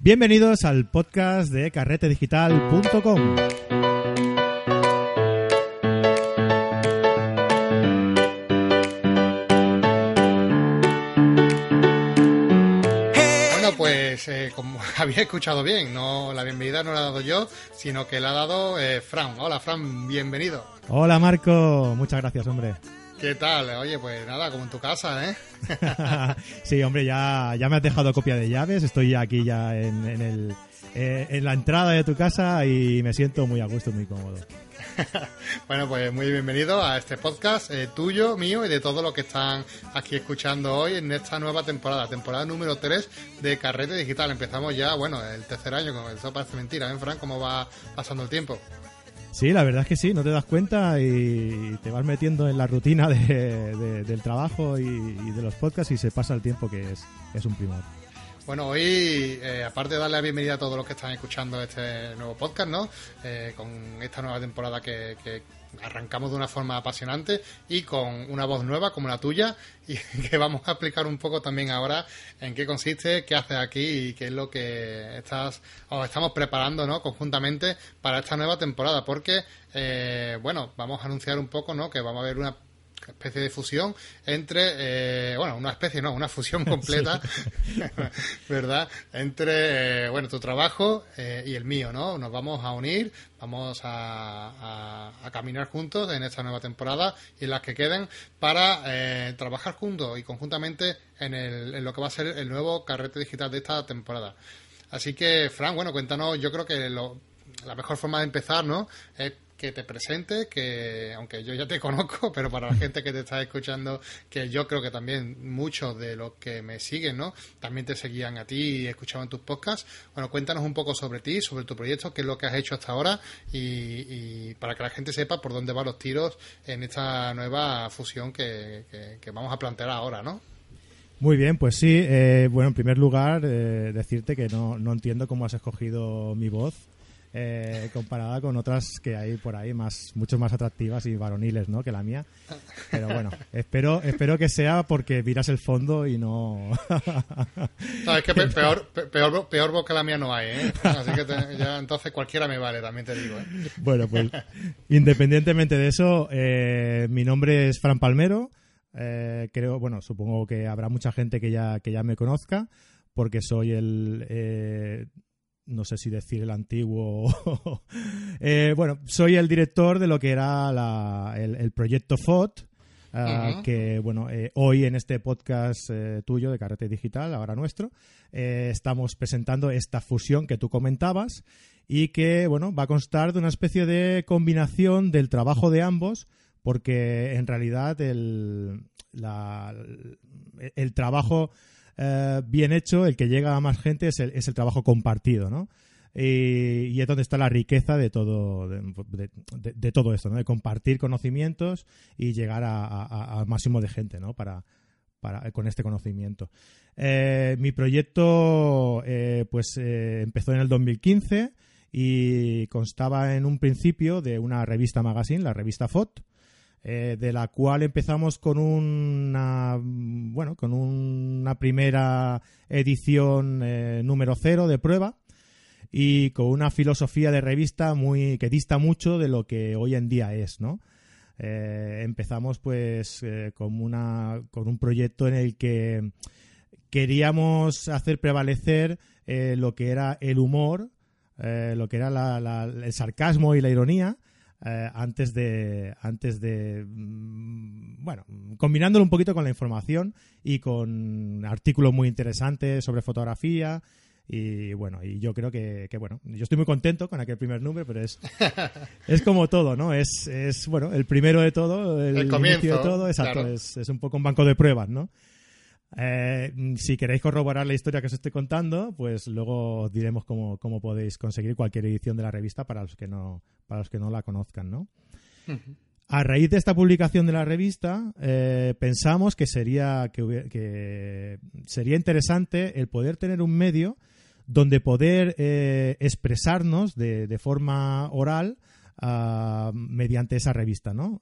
Bienvenidos al podcast de carretedigital.com. Bueno, pues eh, como había escuchado bien, no la bienvenida no la he dado yo, sino que la ha dado eh, Fran. Hola Fran, bienvenido. Hola Marco, muchas gracias hombre. ¿Qué tal? Oye, pues nada, como en tu casa, ¿eh? sí, hombre, ya, ya me has dejado copia de llaves, estoy aquí ya en, en el, eh, en la entrada de tu casa y me siento muy a gusto, muy cómodo. bueno, pues muy bienvenido a este podcast eh, tuyo, mío y de todos los que están aquí escuchando hoy en esta nueva temporada, temporada número 3 de Carrete Digital. Empezamos ya, bueno, el tercer año, como eso parece mentira, ¿eh, Fran? ¿Cómo va pasando el tiempo? Sí, la verdad es que sí, no te das cuenta y te vas metiendo en la rutina de, de, del trabajo y, de los podcasts y se pasa el tiempo que es, es un primor. Bueno, hoy, eh, aparte de darle la bienvenida a todos los que están escuchando este nuevo podcast, ¿no? Eh, con esta nueva temporada que, arrancamos de una forma apasionante y con una voz nueva como la tuya y que vamos a explicar un poco también ahora en qué consiste, qué haces aquí y qué es lo que estás o estamos preparando, ¿no? Conjuntamente para esta nueva temporada, porque, eh, bueno, vamos a anunciar un poco, ¿no? Que vamos a ver una especie de fusión entre, eh, bueno, una especie, no, una fusión completa, sí. ¿verdad? Entre, eh, bueno, tu trabajo eh, y el mío, ¿no? Nos vamos a unir, vamos a, a, a, caminar juntos en esta nueva temporada y en las que queden para eh, trabajar juntos y conjuntamente en, el, en lo que va a ser el nuevo carrete digital de esta temporada. Así que, Fran, bueno, cuéntanos, yo creo que lo, la mejor forma de empezar, ¿no? Es que te presente, que aunque yo ya te conozco, pero para la gente que te está escuchando, que yo creo que también muchos de los que me siguen, ¿no? También te seguían a ti y escuchaban tus podcasts. Bueno, cuéntanos un poco sobre ti, sobre tu proyecto, qué es lo que has hecho hasta ahora y, y para que la gente sepa por dónde van los tiros en esta nueva fusión que, que, que vamos a plantear ahora, ¿no? Muy bien, pues sí. Eh, bueno, en primer lugar, eh, decirte que no, no entiendo cómo has escogido mi voz eh, comparada con otras que hay por ahí más mucho más atractivas y varoniles no que la mía pero bueno espero espero que sea porque miras el fondo y no no es que peor peor peor voz que la mía no hay ¿eh? así que te, ya entonces cualquiera me vale también te digo ¿eh? bueno pues independientemente de eso eh, mi nombre es Fran Palmero creo bueno supongo que habrá mucha gente que ya que ya me conozca porque soy el no sé si decir el antiguo. eh, bueno, soy el director de lo que era la, el, el, proyecto FOT. Uh, uh -huh. que bueno eh, hoy en este podcast eh, tuyo de Carrete Digital ahora nuestro eh, estamos presentando esta fusión que tú comentabas y que bueno va a constar de una especie de combinación del trabajo de ambos porque en realidad el, el trabajo Uh, bien hecho, el que llega a más gente es el, es el trabajo compartido, ¿no? Y, es donde está la riqueza de todo, de, todo esto, ¿no? De compartir conocimientos y llegar al máximo de gente, ¿no? Para, para, con este conocimiento. Eh, mi proyecto, eh, pues, eh, empezó en el 2015 y constaba en un principio de una revista magazine, la revista FOT, eh, de la cual empezamos con una bueno con una primera edición eh, número cero de prueba y con una filosofía de revista muy que dista mucho de lo que hoy en día es no eh, empezamos pues con una con un proyecto en el que queríamos hacer prevalecer lo que era el humor lo que era la, la, el sarcasmo y la ironía eh, antes de antes de mmm, bueno combinándolo un poquito con la información y con artículos muy interesantes sobre fotografía y bueno y yo creo que, que, bueno yo estoy muy contento con aquel primer número pero es es como todo no es, es bueno el primero de todo el, el comienzo, inicio de todo exacto claro. es, es un poco un banco de pruebas no eh, si queréis corroborar la historia que os estoy contando, pues luego os diremos cómo, cómo, podéis conseguir cualquier edición de la revista para los que no, para los que no la conozcan, ¿no? Uh -huh. A raíz de esta publicación de la revista, eh, pensamos que sería, que, que, sería interesante el poder tener un medio donde poder eh, expresarnos de, de, forma oral uh, mediante esa revista, ¿no?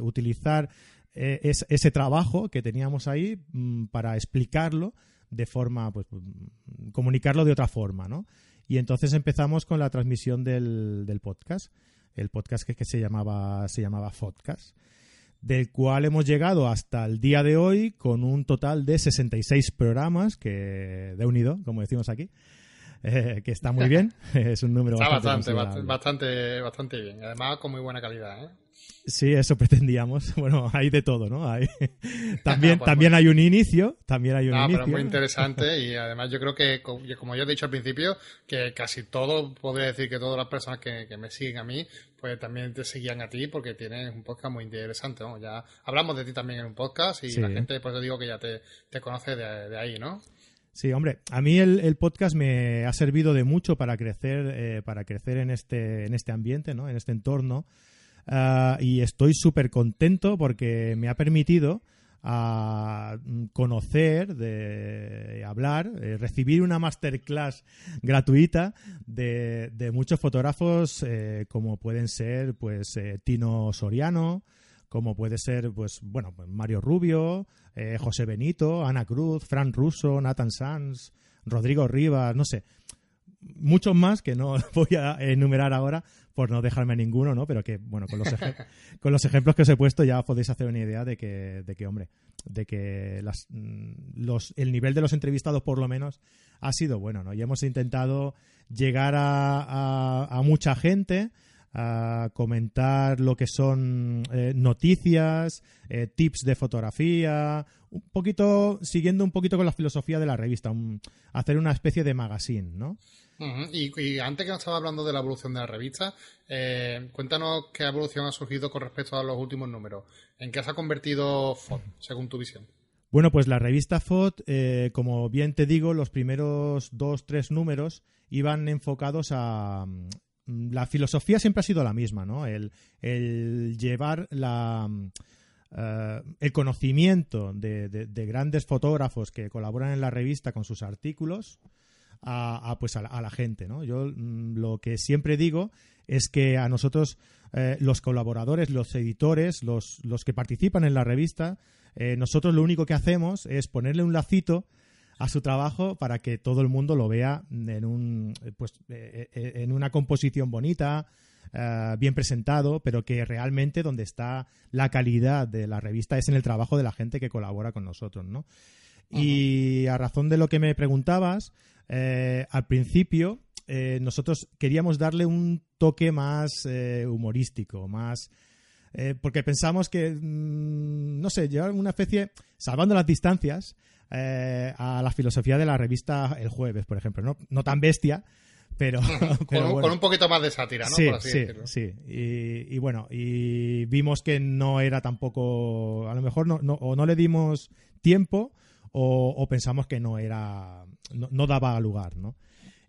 Utilizar eh, es, ese trabajo que teníamos ahí mmm, para explicarlo de forma, pues, comunicarlo de otra forma, ¿no? Y entonces empezamos con la transmisión del, del podcast, el podcast que, que, se llamaba, se llamaba Podcast, del cual hemos llegado hasta el día de hoy con un total de 66 programas, que de unido, como decimos aquí, eh, que está muy bien, es un número está bastante, bastante, bastante, bien, además con muy buena calidad, ¿eh? Sí, eso pretendíamos. Bueno, hay de todo, ¿no? Hay... también pues también hay un inicio, también hay un inicio. pero muy interesante y además yo creo que, como yo he dicho al principio, que casi todo, podría decir que todas las personas que, me siguen a mí, pues también te seguían a ti porque tienes un podcast muy interesante, ¿no? Ya hablamos de ti también en un podcast y la gente, por eso digo que ya te, conoce de, ahí, ¿no? Sí, hombre, a mí el, podcast me ha servido de mucho para crecer, eh, para crecer en este, en este ambiente, ¿no? En este entorno. Ah, y estoy súper contento porque me ha permitido ah, conocer, de hablar, eh, recibir una masterclass gratuita de, muchos fotógrafos eh, como pueden ser pues eh, Tino Soriano, como puede ser pues bueno pues, Mario Rubio, José Benito, Ana Cruz, Fran Russo, Nathan Sanz, Rodrigo Rivas, no sé, muchos más que no voy a enumerar ahora por no dejarme ninguno, ¿no? Pero que, bueno, con los, con los ejemplos que os he puesto ya podéis hacer una idea de que, de que hombre, de que las, mm, los, el nivel de los entrevistados, por lo menos, ha sido bueno, ¿no? Y hemos intentado llegar a, a, mucha gente, a comentar lo que son eh, noticias, eh, tips de fotografía, un poquito, siguiendo un poquito con la filosofía de la revista, hacer una especie de magazine, ¿no? Y, antes que nos estaba hablando de la evolución de la revista, eh, cuéntanos qué evolución ha surgido con respecto a los últimos números. ¿En qué se ha convertido FOD, según tu visión? Bueno, pues la revista FOD, eh, como bien te digo, los primeros dos, tres números iban enfocados a... Mm, la filosofía siempre ha sido la misma, ¿no? El, llevar la... Eh, el conocimiento de, grandes fotógrafos que colaboran en la revista con sus artículos a, pues a la, gente. ¿no? Yo mm, lo que siempre digo es que a nosotros, eh, los colaboradores, los editores, los, los, que participan en la revista, eh, nosotros lo único que hacemos es ponerle un lacito a su trabajo para que todo el mundo lo vea en, un, pues, eh, en una composición bonita, bien presentado, pero que realmente donde está la calidad de la revista es en el trabajo de la gente que colabora con nosotros, ¿no? Y a razón de lo que me preguntabas, eh, al principio eh, nosotros queríamos darle un toque más eh, humorístico, más... porque pensamos que, mm, no sé, llevar una especie, salvando las distancias, a la filosofía de la revista El Jueves, por ejemplo. No, no tan bestia, pero, con, un poquito más de sátira, ¿no? Sí, sí, sí. Y, bueno, y vimos que no era tampoco, a lo mejor no, no, o no le dimos tiempo o, pensamos que no era, no, daba lugar, ¿no?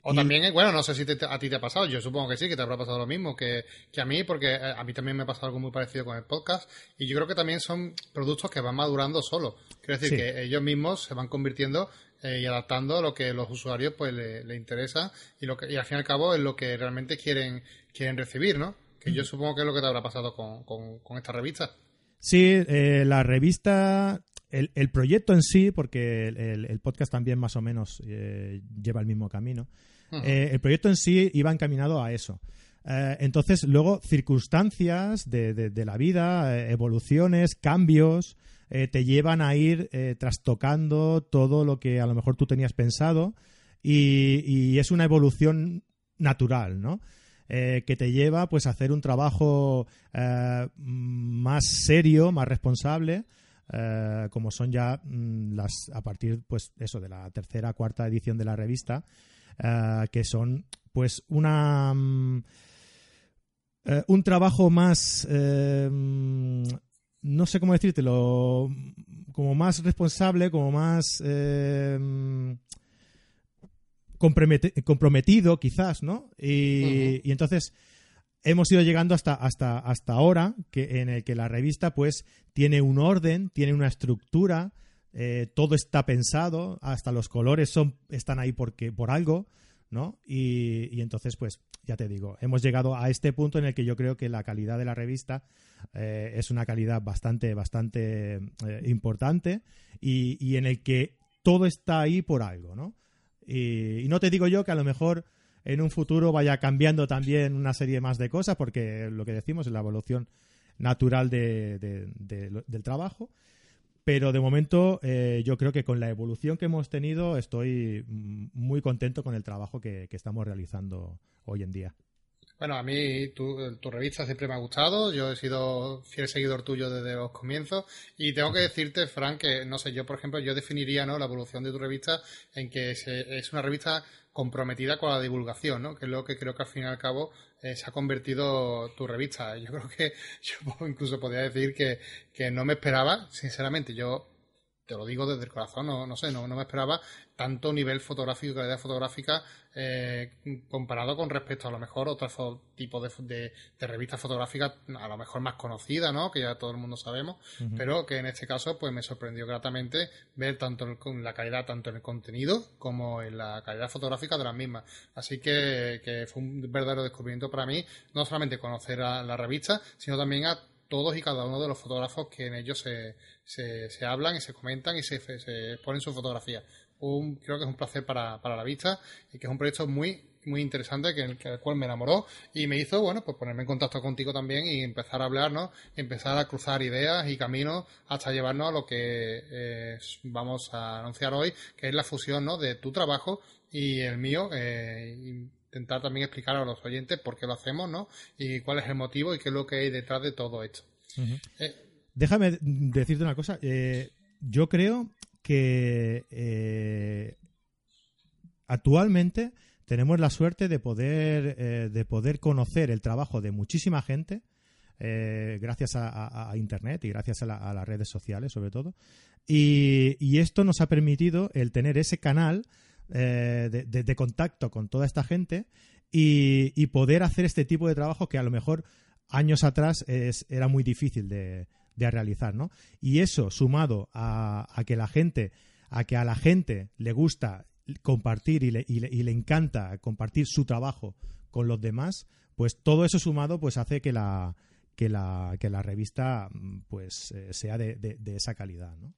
O también, bueno, no sé si a ti te ha pasado, yo supongo que sí, que te habrá pasado lo mismo que, a mí, porque eh, a mí también me ha pasado algo muy parecido con el podcast, y yo creo que también son productos que van madurando solo. Quiero decir que ellos mismos se van convirtiendo eh, y adaptando a lo que los usuarios pues le, interesa y lo que y al fin y al cabo es lo que realmente quieren quieren recibir, ¿no? Que yo supongo que es lo que te habrá pasado con, con, esta revista. Sí, eh, la revista el, proyecto en sí, porque el, podcast también más o menos eh, lleva el mismo camino, eh, el proyecto en sí iba encaminado a eso. Eh, entonces, luego, circunstancias de, la vida, evoluciones, cambios, te llevan a ir trastocando todo lo que a lo mejor tú tenías pensado y, es una evolución natural, ¿no? que te lleva pues a hacer un trabajo más serio, más responsable, eh, como son ya mm, las a partir pues eso de la tercera cuarta edición de la revista eh, que son pues una mm, eh, un trabajo más mm, no sé cómo decírtelo como más responsable como más comprometido quizás no y, y entonces hemos ido llegando hasta, hasta, hasta ahora, que, en el que la revista pues tiene un orden, tiene una estructura, eh, todo está pensado, hasta los colores son, están ahí porque, por algo, ¿no? Y, entonces, pues, ya te digo, hemos llegado a este punto en el que yo creo que la calidad de la revista eh, es una calidad bastante, bastante eh, importante y, y en el que todo está ahí por algo, ¿no? Y, y no te digo yo que a lo mejor en un futuro vaya cambiando también una serie más de cosas, porque lo que decimos es la evolución natural de, de- de- del trabajo. Pero de momento eh, yo creo que con la evolución que hemos tenido estoy muy contento con el trabajo que, estamos realizando hoy en día. Bueno, a mí tu, revista siempre me ha gustado, yo he sido fiel seguidor tuyo desde los comienzos y tengo que decirte, Frank, que no sé, yo por ejemplo, yo definiría ¿no? la evolución de tu revista en que es una revista comprometida con la divulgación, ¿no? que es lo que creo que al fin y al cabo eh, se ha convertido tu revista. Yo creo que yo incluso podría decir que, que no me esperaba, sinceramente, yo te lo digo desde el corazón, no, no sé, no, no me esperaba tanto nivel fotográfico, calidad fotográfica eh, comparado con respecto a lo mejor otros fo- tipos de, de, de revistas fotográficas, a lo mejor más conocidas, ¿no? Que ya todo el mundo sabemos, pero que en este caso pues me sorprendió gratamente ver tanto el- con la calidad, tanto en el contenido como en la calidad fotográfica de las mismas. Así que, que fue un verdadero descubrimiento para mí, no solamente conocer a la revista, sino también a todos y cada uno de los fotógrafos que en ellos se, se, se hablan y se comentan y se, se exponen sus fotografías. Un, creo que es un placer para, para la vista y que es un proyecto muy muy interesante que el, que el cual me enamoró y me hizo bueno pues ponerme en contacto contigo también y empezar a hablar ¿no? empezar a cruzar ideas y caminos hasta llevarnos a lo que eh, vamos a anunciar hoy que es la fusión ¿no? de tu trabajo y el mío eh, intentar también explicar a los oyentes por qué lo hacemos ¿no? y cuál es el motivo y qué es lo que hay detrás de todo esto Eh, Déjame decirte una cosa. yo creo que eh, actualmente tenemos la suerte de poder, eh, de poder conocer el trabajo de muchísima gente. eh, gracias a, Internet y gracias a, la- a las redes sociales, sobre todo. Y, esto nos ha permitido el tener ese canal de contacto con toda esta gente y, y poder hacer este tipo de trabajo que a lo mejor años atrás es- era muy difícil de, de realizar, ¿no? Y eso sumado a, a que la gente, a que a la gente le gusta compartir y le, y le- y le encanta compartir su trabajo con los demás, pues todo eso sumado pues hace que la que la que la revista mm, pues eh, sea de, de- de esa calidad, ¿no?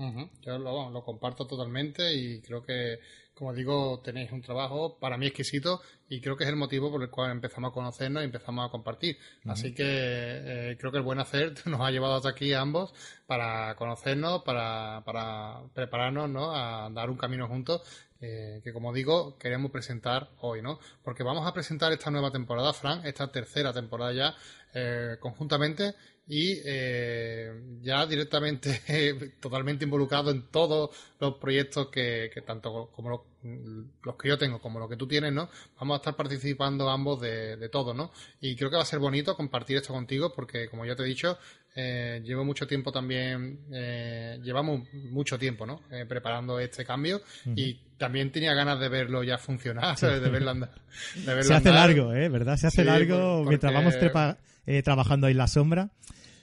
Ujú, Yo lo, lo comparto totalmente y creo que, como digo, tenéis un trabajo para mí exquisito y creo que es el motivo por el cual empezamos a conocernos y empezamos a compartir. Así que eh, creo que el buen hacer nos ha llevado hasta aquí a ambos para conocernos, para, para prepararnos ¿no? a dar un camino juntos eh, que, como digo, queremos presentar hoy, ¿no? Porque vamos a presentar esta nueva temporada, Fran, esta tercera temporada ya, eh, conjuntamente y eh, ya directamente totalmente involucrado en todos los proyectos que, que tanto como los, los que yo tengo como los que tú tienes, ¿no? Vamos a estar participando ambos de, de todo, ¿no? Y creo que va a ser bonito compartir esto contigo porque, como ya te he dicho, eh, llevo mucho tiempo también, eh, llevamos mucho tiempo, ¿no? Eh, preparando este cambio y también tenía ganas de verlo ya funcionar, de verlo andar. de verlo Se hace andar. largo, ¿eh? ¿Verdad? Se hace Sí, largo mientras vamos trepa- eh, trabajando ahí en la sombra.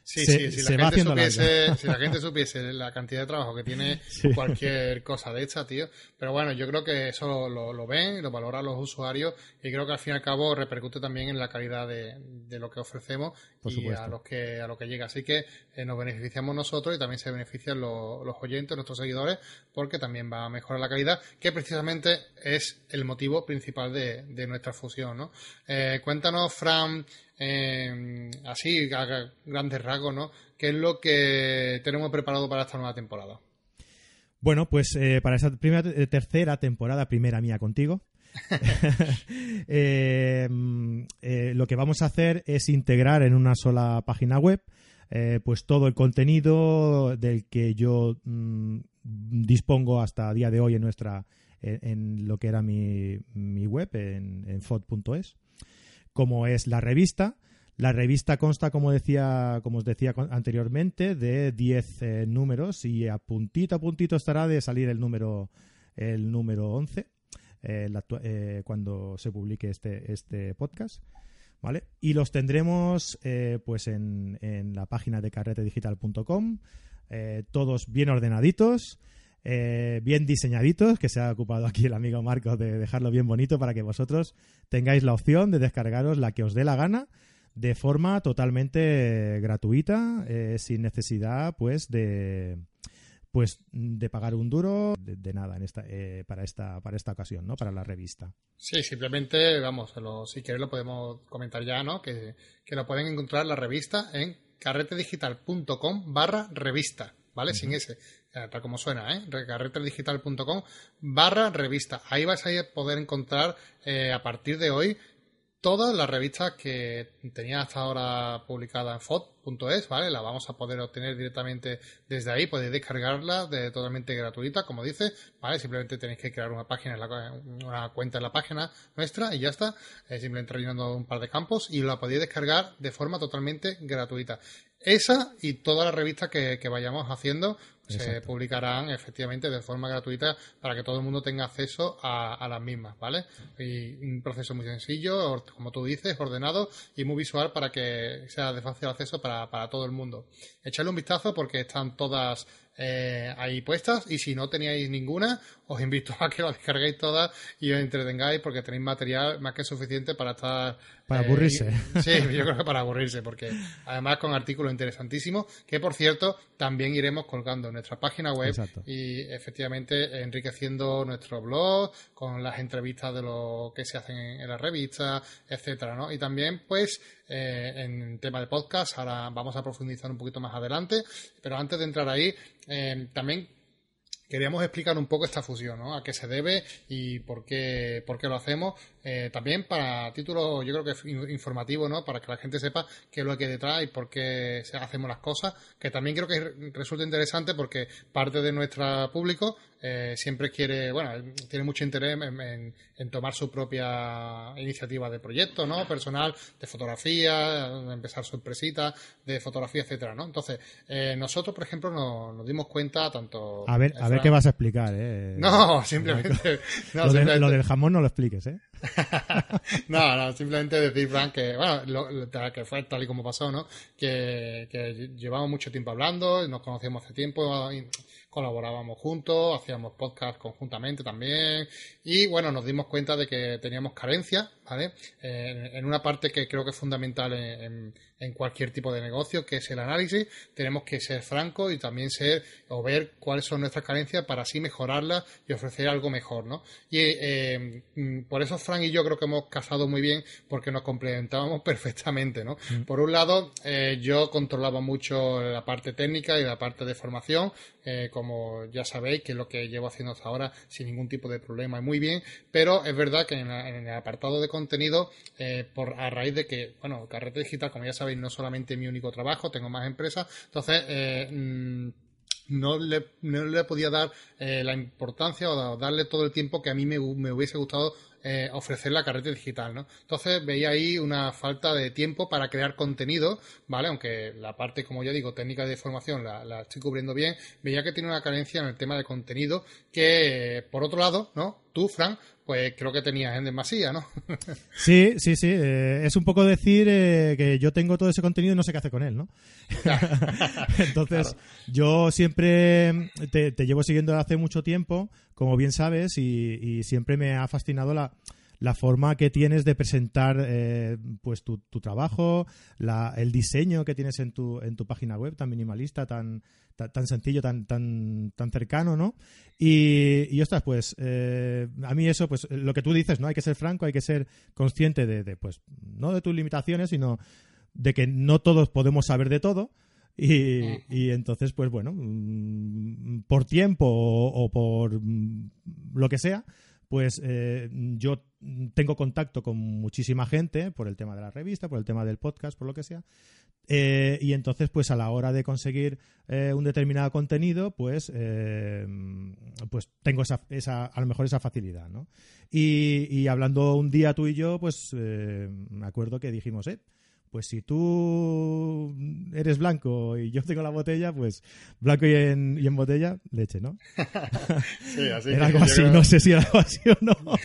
Sí, se- sí, si la, gente supiese, si la gente supiese la cantidad de trabajo que tiene Sí. cualquier cosa de esta, tío. Pero bueno, yo creo que eso lo, lo ven, lo valoran los usuarios y creo que al fin y al cabo repercute también en la calidad de, de lo que ofrecemos Por y supuesto. a los que a lo que llega. Así que eh, nos beneficiamos nosotros y también se benefician los, los oyentes, nuestros seguidores, porque también va a mejorar la calidad, que precisamente es el motivo principal de, de nuestra fusión, ¿no? Eh, cuéntanos, Fran, eh, así, a a grandes rasgos, ¿no? ¿Qué es lo que tenemos preparado para esta nueva temporada? Bueno, pues eh, para esa primera, eh, tercera temporada, primera mía contigo, eh, mm, eh, lo que vamos a hacer es integrar en una sola página web eh, pues todo el contenido del que yo mm, dispongo hasta día de hoy en nuestra en, en lo que era mi, mi web en, en fod.es como es la revista la revista consta, como decía, como os decía anteriormente, de 10 eh, números y a puntito a puntito estará de salir el número el número 11 eh, eh, cuando se publique este este podcast, ¿vale? Y los tendremos pues en, en la página de carretedigital.com, todos bien ordenaditos. Eh, bien diseñaditos, que se ha ocupado aquí el amigo Marcos de dejarlo bien bonito para que vosotros tengáis la opción de descargaros la que os dé la gana de forma totalmente gratuita, eh, sin necesidad, pues, de pues de pagar un duro de, nada en esta, eh, para esta para esta ocasión no para la revista. Sí simplemente vamos si quieres lo podemos comentar ya no que, que lo pueden encontrar la revista en carretedigital.com barra revista vale sin ese tal como suena, ¿eh? barra revista. Ahí vais a poder encontrar eh, a partir de hoy todas las revistas que tenía hasta ahora publicada en FOD.es, ¿vale? La vamos a poder obtener directamente desde ahí, podéis descargarla de totalmente gratuita, como dice, ¿vale? Simplemente tenéis que crear una página, una cuenta en la página nuestra y ya está, eh, simplemente rellenando un par de campos y la podéis descargar de forma totalmente gratuita. Esa y todas las revistas que, vayamos haciendo se publicarán efectivamente de forma gratuita para que todo el mundo tenga acceso a, las mismas, ¿vale? Y un proceso muy sencillo, como tú dices, ordenado y muy visual para que sea de fácil acceso para, para todo el mundo. Echadle un vistazo porque están todas eh, ahí puestas y si no teníais ninguna os invito a que las descarguéis todas y os entretengáis porque tenéis material más que suficiente para estar para aburrirse. Eh, sí, yo creo que para aburrirse, porque además con artículos interesantísimos, que por cierto también iremos colgando en nuestra página web y efectivamente enriqueciendo nuestro blog con las entrevistas de lo que se hacen en, la revista, etcétera, ¿no? Y también, pues, eh, en tema de podcast, ahora vamos a profundizar un poquito más adelante, pero antes de entrar ahí, eh, también queríamos explicar un poco esta fusión, ¿no? A qué se debe y por qué, por qué lo hacemos. Eh, también para título, yo creo que informativo, ¿no? Para que la gente sepa qué es lo que hay detrás y por qué hacemos las cosas. Que también creo que resulta interesante porque parte de nuestro público eh, siempre quiere, bueno, tiene mucho interés en, tomar su propia iniciativa de proyecto, ¿no? Personal, de fotografía, empezar su empresita de fotografía, etcétera, ¿no? Entonces, eh, nosotros, por ejemplo, nos, dimos cuenta tanto... A ver, a ver qué vas a explicar, ¿eh? No, simplemente... lo, lo, del jamón no lo expliques, ¿eh? no, no, simplemente decir, Frank, que, bueno, lo, que fue tal y como pasó, ¿no? Que, que llevamos mucho tiempo hablando, nos conocíamos hace tiempo, colaborábamos juntos, hacíamos podcast conjuntamente también, y bueno, nos dimos cuenta de que teníamos carencias, ¿vale? en una parte que creo que es fundamental en en cualquier tipo de negocio, que es el análisis. Tenemos que ser francos y también ser o ver cuáles son nuestras carencias para así mejorarlas y ofrecer algo mejor, ¿no? Y eh, mm, por eso Frank y yo creo que hemos casado muy bien porque nos complementábamos perfectamente, ¿no? Mm. Por un lado, eh, yo controlaba mucho la parte técnica y la parte de formación, eh, como ya sabéis, que es lo que llevo haciendo hasta ahora sin ningún tipo de problema. Y muy bien, pero es verdad que en, el apartado de contenido, por a raíz de que, bueno, Carrete Digital, como ya sabéis, no solamente mi único trabajo, tengo más empresas, entonces eh, mm, no, le, no le podía dar eh, la importancia o darle todo el tiempo que a mí me, hubiese gustado eh, ofrecer la carrera digital, ¿no? Entonces veía ahí una falta de tiempo para crear contenido, ¿vale? Aunque la parte, como ya digo, técnica de formación la, la estoy cubriendo bien, veía que tiene una carencia en el tema de contenido que, por otro lado, ¿no? Tú, Fran, pues creo que tenías en demasía, ¿no? sí, sí, sí. Eh, es un poco decir eh, que yo tengo todo ese contenido y no sé qué hacer con él, ¿no? Entonces, yo siempre te, llevo siguiendo hace mucho tiempo, como bien sabes, y siempre me ha fascinado la, la forma que tienes de presentar eh, pues tu, trabajo, el diseño que tienes en tu, en tu página web tan minimalista, tan, tan, sencillo, tan, tan, tan cercano, ¿no? Y, y ostras, pues eh, a mí eso, pues lo que tú dices, ¿no? Hay que ser franco, hay que ser consciente de, pues, no de tus limitaciones, sino de que no todos podemos saber de todo. Y, y, entonces, pues bueno, mm, por tiempo o, por mm, lo que sea, pues eh, yo tengo contacto con muchísima gente por el tema de la revista, por el tema del podcast, por lo que sea. Eh, y entonces, pues a la hora de conseguir eh, un determinado contenido, pues, pues tengo esa, esa, a lo mejor esa facilidad, ¿no? Y, y hablando un día tú y yo, pues me acuerdo que dijimos, eh, pues si tú eres blanco y yo tengo la botella, pues blanco y en, y en botella, leche, ¿no? sí, así era algo así, no sé si era algo así o no.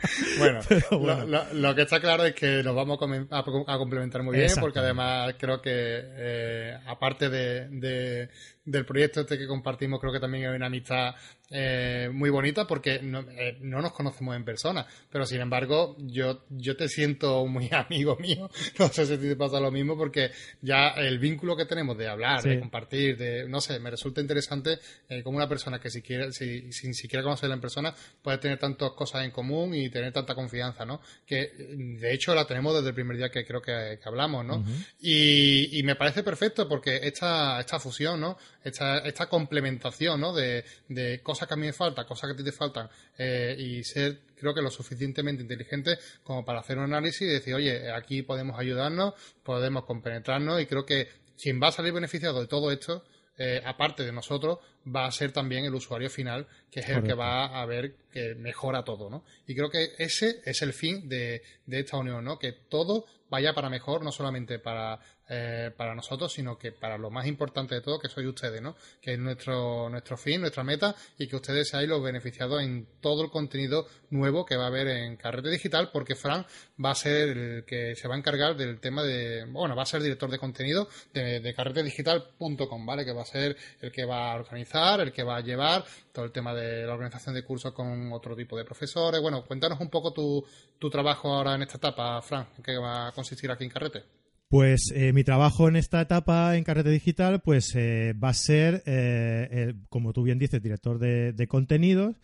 bueno, Lo, que está claro es que nos vamos a, complementar muy bien, porque además creo que, eh, aparte de, del proyecto este que compartimos, creo que también hay una amistad eh, muy bonita porque no, eh, no, nos conocemos en persona, pero sin embargo yo, yo te siento muy amigo mío, no sé si te pasa lo mismo porque ya el vínculo que tenemos de hablar, de compartir, de, no sé, me resulta interesante eh, como una persona que si quiere, si, sin siquiera conocerla en persona puede tener tantas cosas en común y tener tanta confianza, ¿no? Que de hecho la tenemos desde el primer día que creo que, hablamos, ¿no? y, y, me parece perfecto porque esta, esta fusión, ¿no? Esta, esta complementación, ¿no? De, de cosas que a mí me faltan, cosas que a ti te faltan, eh, y ser, creo que lo suficientemente inteligente como para hacer un análisis y decir, oye, aquí podemos ayudarnos, podemos compenetrarnos, y creo que quien va a salir beneficiado de todo esto, eh, aparte de nosotros, va a ser también el usuario final, que es el que va a ver que mejora todo, ¿no? Y creo que ese es el fin de, de esta unión, ¿no? Que todo vaya para mejor, no solamente para eh, para nosotros, sino que para lo más importante de todo, que sois ustedes, ¿no? Que es nuestro, nuestro fin, nuestra meta, y que ustedes seáis los beneficiados en todo el contenido nuevo que va a haber en Carrete Digital, porque Fran va a ser el que se va a encargar del tema de, bueno, va a ser director de contenido de, de carretedigital.com, ¿vale? Que va a ser el que va a organizar, el que va a llevar todo el tema de la organización de cursos con otro tipo de profesores. Bueno, cuéntanos un poco tu, tu trabajo ahora en esta etapa, Fran, en qué va a consistir aquí en Carrete. Pues eh, mi trabajo en esta etapa en Carrete Digital pues eh, va a ser, eh, como tú bien dices, director de, contenidos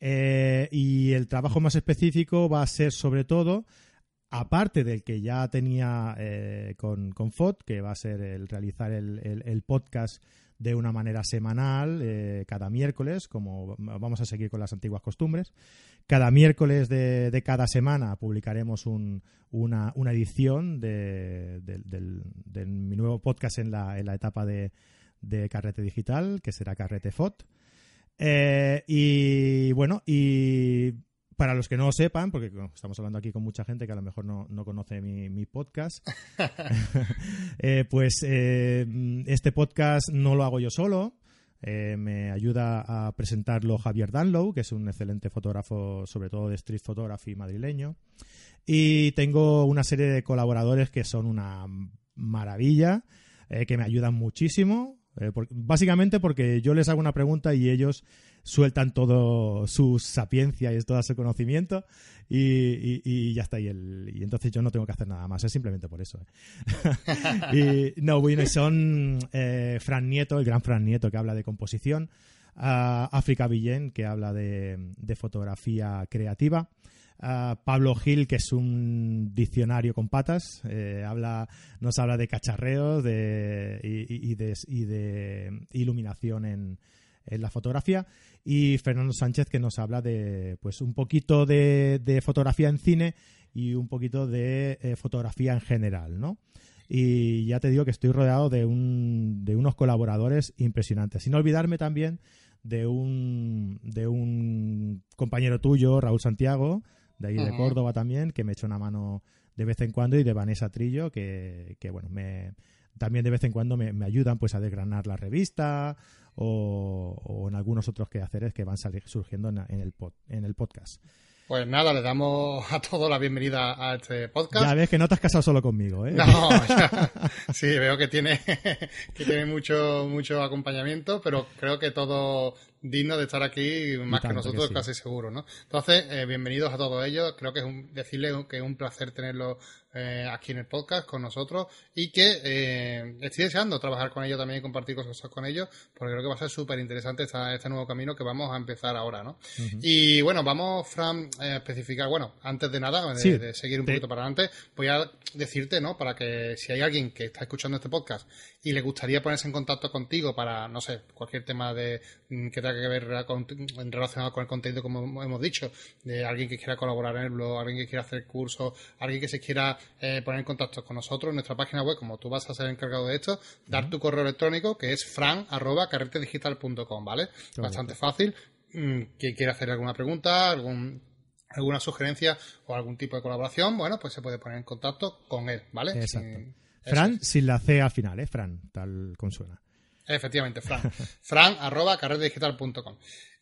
y el trabajo más específico va a ser sobre todo, aparte del que ya tenía con, con que va a ser el realizar el podcast de una manera semanal, cada miércoles, como vamos a seguir con las antiguas costumbres. Cada miércoles de, cada semana publicaremos una, edición de, mi nuevo podcast en la, en la etapa de, Carrete Digital, que será Carrete FOT. Eh, y bueno, y para los que no lo sepan, porque estamos hablando aquí con mucha gente que a lo mejor no, conoce mi, podcast, eh, pues eh, este podcast no lo hago yo solo. Eh, me ayuda a presentarlo Javier Danlow, que es un excelente fotógrafo, sobre todo de street photography madrileño. Y tengo una serie de colaboradores que son una maravilla, que me ayudan muchísimo. básicamente porque yo les hago una pregunta y ellos sueltan todo su sapiencia y todo su conocimiento y, ya está. Y, el, y entonces yo no tengo que hacer nada más, es simplemente por eso. ¿eh? y, no, bueno, son eh, Fran Nieto, el gran Fran Nieto que habla de composición, África Villén que habla de, fotografía creativa. Pablo Gil, que es un diccionario con patas, eh, habla, nos habla de cacharreos de, y, de, y de iluminación en, en la fotografía y Fernando Sánchez que nos habla de pues un poquito de, fotografía en cine y un poquito de eh, fotografía en general, ¿no? Y ya te digo que estoy rodeado de, un, de unos colaboradores impresionantes. Sin olvidarme también de un, de un compañero tuyo, Raúl Santiago, de ahí de Córdoba también, que me echa una mano de vez en cuando, y de Vanessa Trillo, que, que bueno, me, también de vez en cuando me, me ayudan pues a desgranar la revista o, en algunos otros quehaceres que van surgiendo en, el, en el podcast. Pues nada, le damos a todos la bienvenida a este podcast. Ya ves que no te has casado solo conmigo, ¿eh? No, sí, veo que tiene, que tiene mucho, mucho acompañamiento, pero creo que todo digno de estar aquí más que nosotros, casi seguro, ¿no? Entonces, eh, bienvenidos a todos ellos. Creo que es un, decirles que es un placer tenerlo eh, aquí en el podcast con nosotros y que eh, estoy deseando trabajar con ellos también y compartir cosas con ellos, porque creo que va a ser súper interesante este nuevo camino que vamos a empezar ahora, ¿no? Y bueno, vamos, Fran, a especificar, bueno, antes de nada, de, seguir un poquito para adelante, voy a decirte, ¿no? Para que si hay alguien que está escuchando este podcast y le gustaría ponerse en contacto contigo para, no sé, cualquier tema de mm, que tenga que ver relacionado con el contenido, como hemos dicho, de alguien que quiera colaborar en el blog, alguien que quiera hacer cursos, alguien que se quiera eh, poner en contacto con nosotros en nuestra página web, como tú vas a ser encargado de esto, dar tu correo electrónico que es fran.carretedigital.com, ¿vale? Bastante fácil. Mm, que quiera hacer alguna pregunta, algún alguna sugerencia o algún tipo de colaboración, bueno, pues se puede poner en contacto con él, ¿vale? Exacto. Fran sin la C al final, ¿eh? Fran, tal consuena. Efectivamente, Fran. Fran arroba carretedigital.com.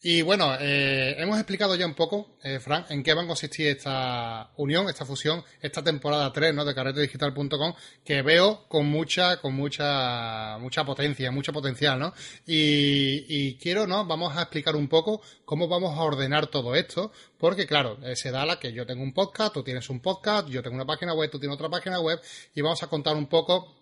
Y bueno, eh, hemos explicado ya un poco, eh, Fran, en qué va a consistir esta unión, esta fusión, esta temporada 3 ¿no? de carretedigital.com, que veo con mucha, con mucha, mucha potencia, mucho potencial, ¿no? Y, y, quiero, ¿no? Vamos a explicar un poco cómo vamos a ordenar todo esto, porque claro, eh, se da la que yo tengo un podcast, tú tienes un podcast, yo tengo una página web, tú tienes otra página web, y vamos a contar un poco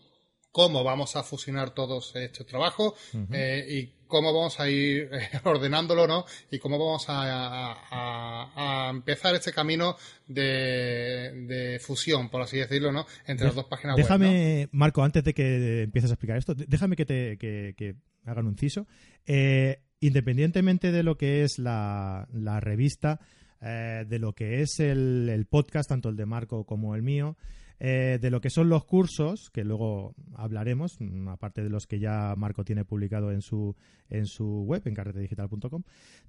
cómo vamos a fusionar todos estos trabajos eh, y cómo vamos a ir eh, ordenándolo, ¿no? Y cómo vamos a, empezar este camino de, fusión, por así decirlo, ¿no? Entre las dos páginas web. Déjame, Marco, antes de que empieces a explicar esto, déjame que te que, haga un inciso. Eh, independientemente de lo que es la, revista, de lo que es el podcast, tanto el de Marco como el mío, eh, de lo que son los cursos, que luego hablaremos, aparte de los que ya Marco tiene publicado en su, en su web, en carretedigital.com,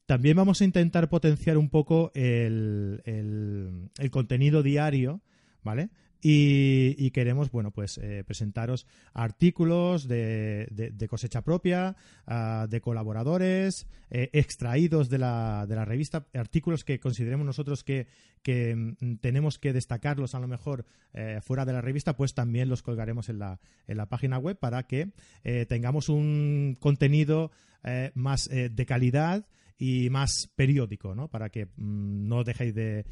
también vamos a intentar potenciar un poco el, el contenido diario, ¿vale? Y, queremos, bueno, pues eh, presentaros artículos de, cosecha propia, ah, de colaboradores, eh, extraídos de la, de la revista, artículos que consideremos nosotros que, mm, tenemos que destacarlos a lo mejor eh, fuera de la revista, pues también los colgaremos en la, en la página web para que tengamos un contenido más de calidad y más periódico, ¿no? Para que mm, no dejéis de,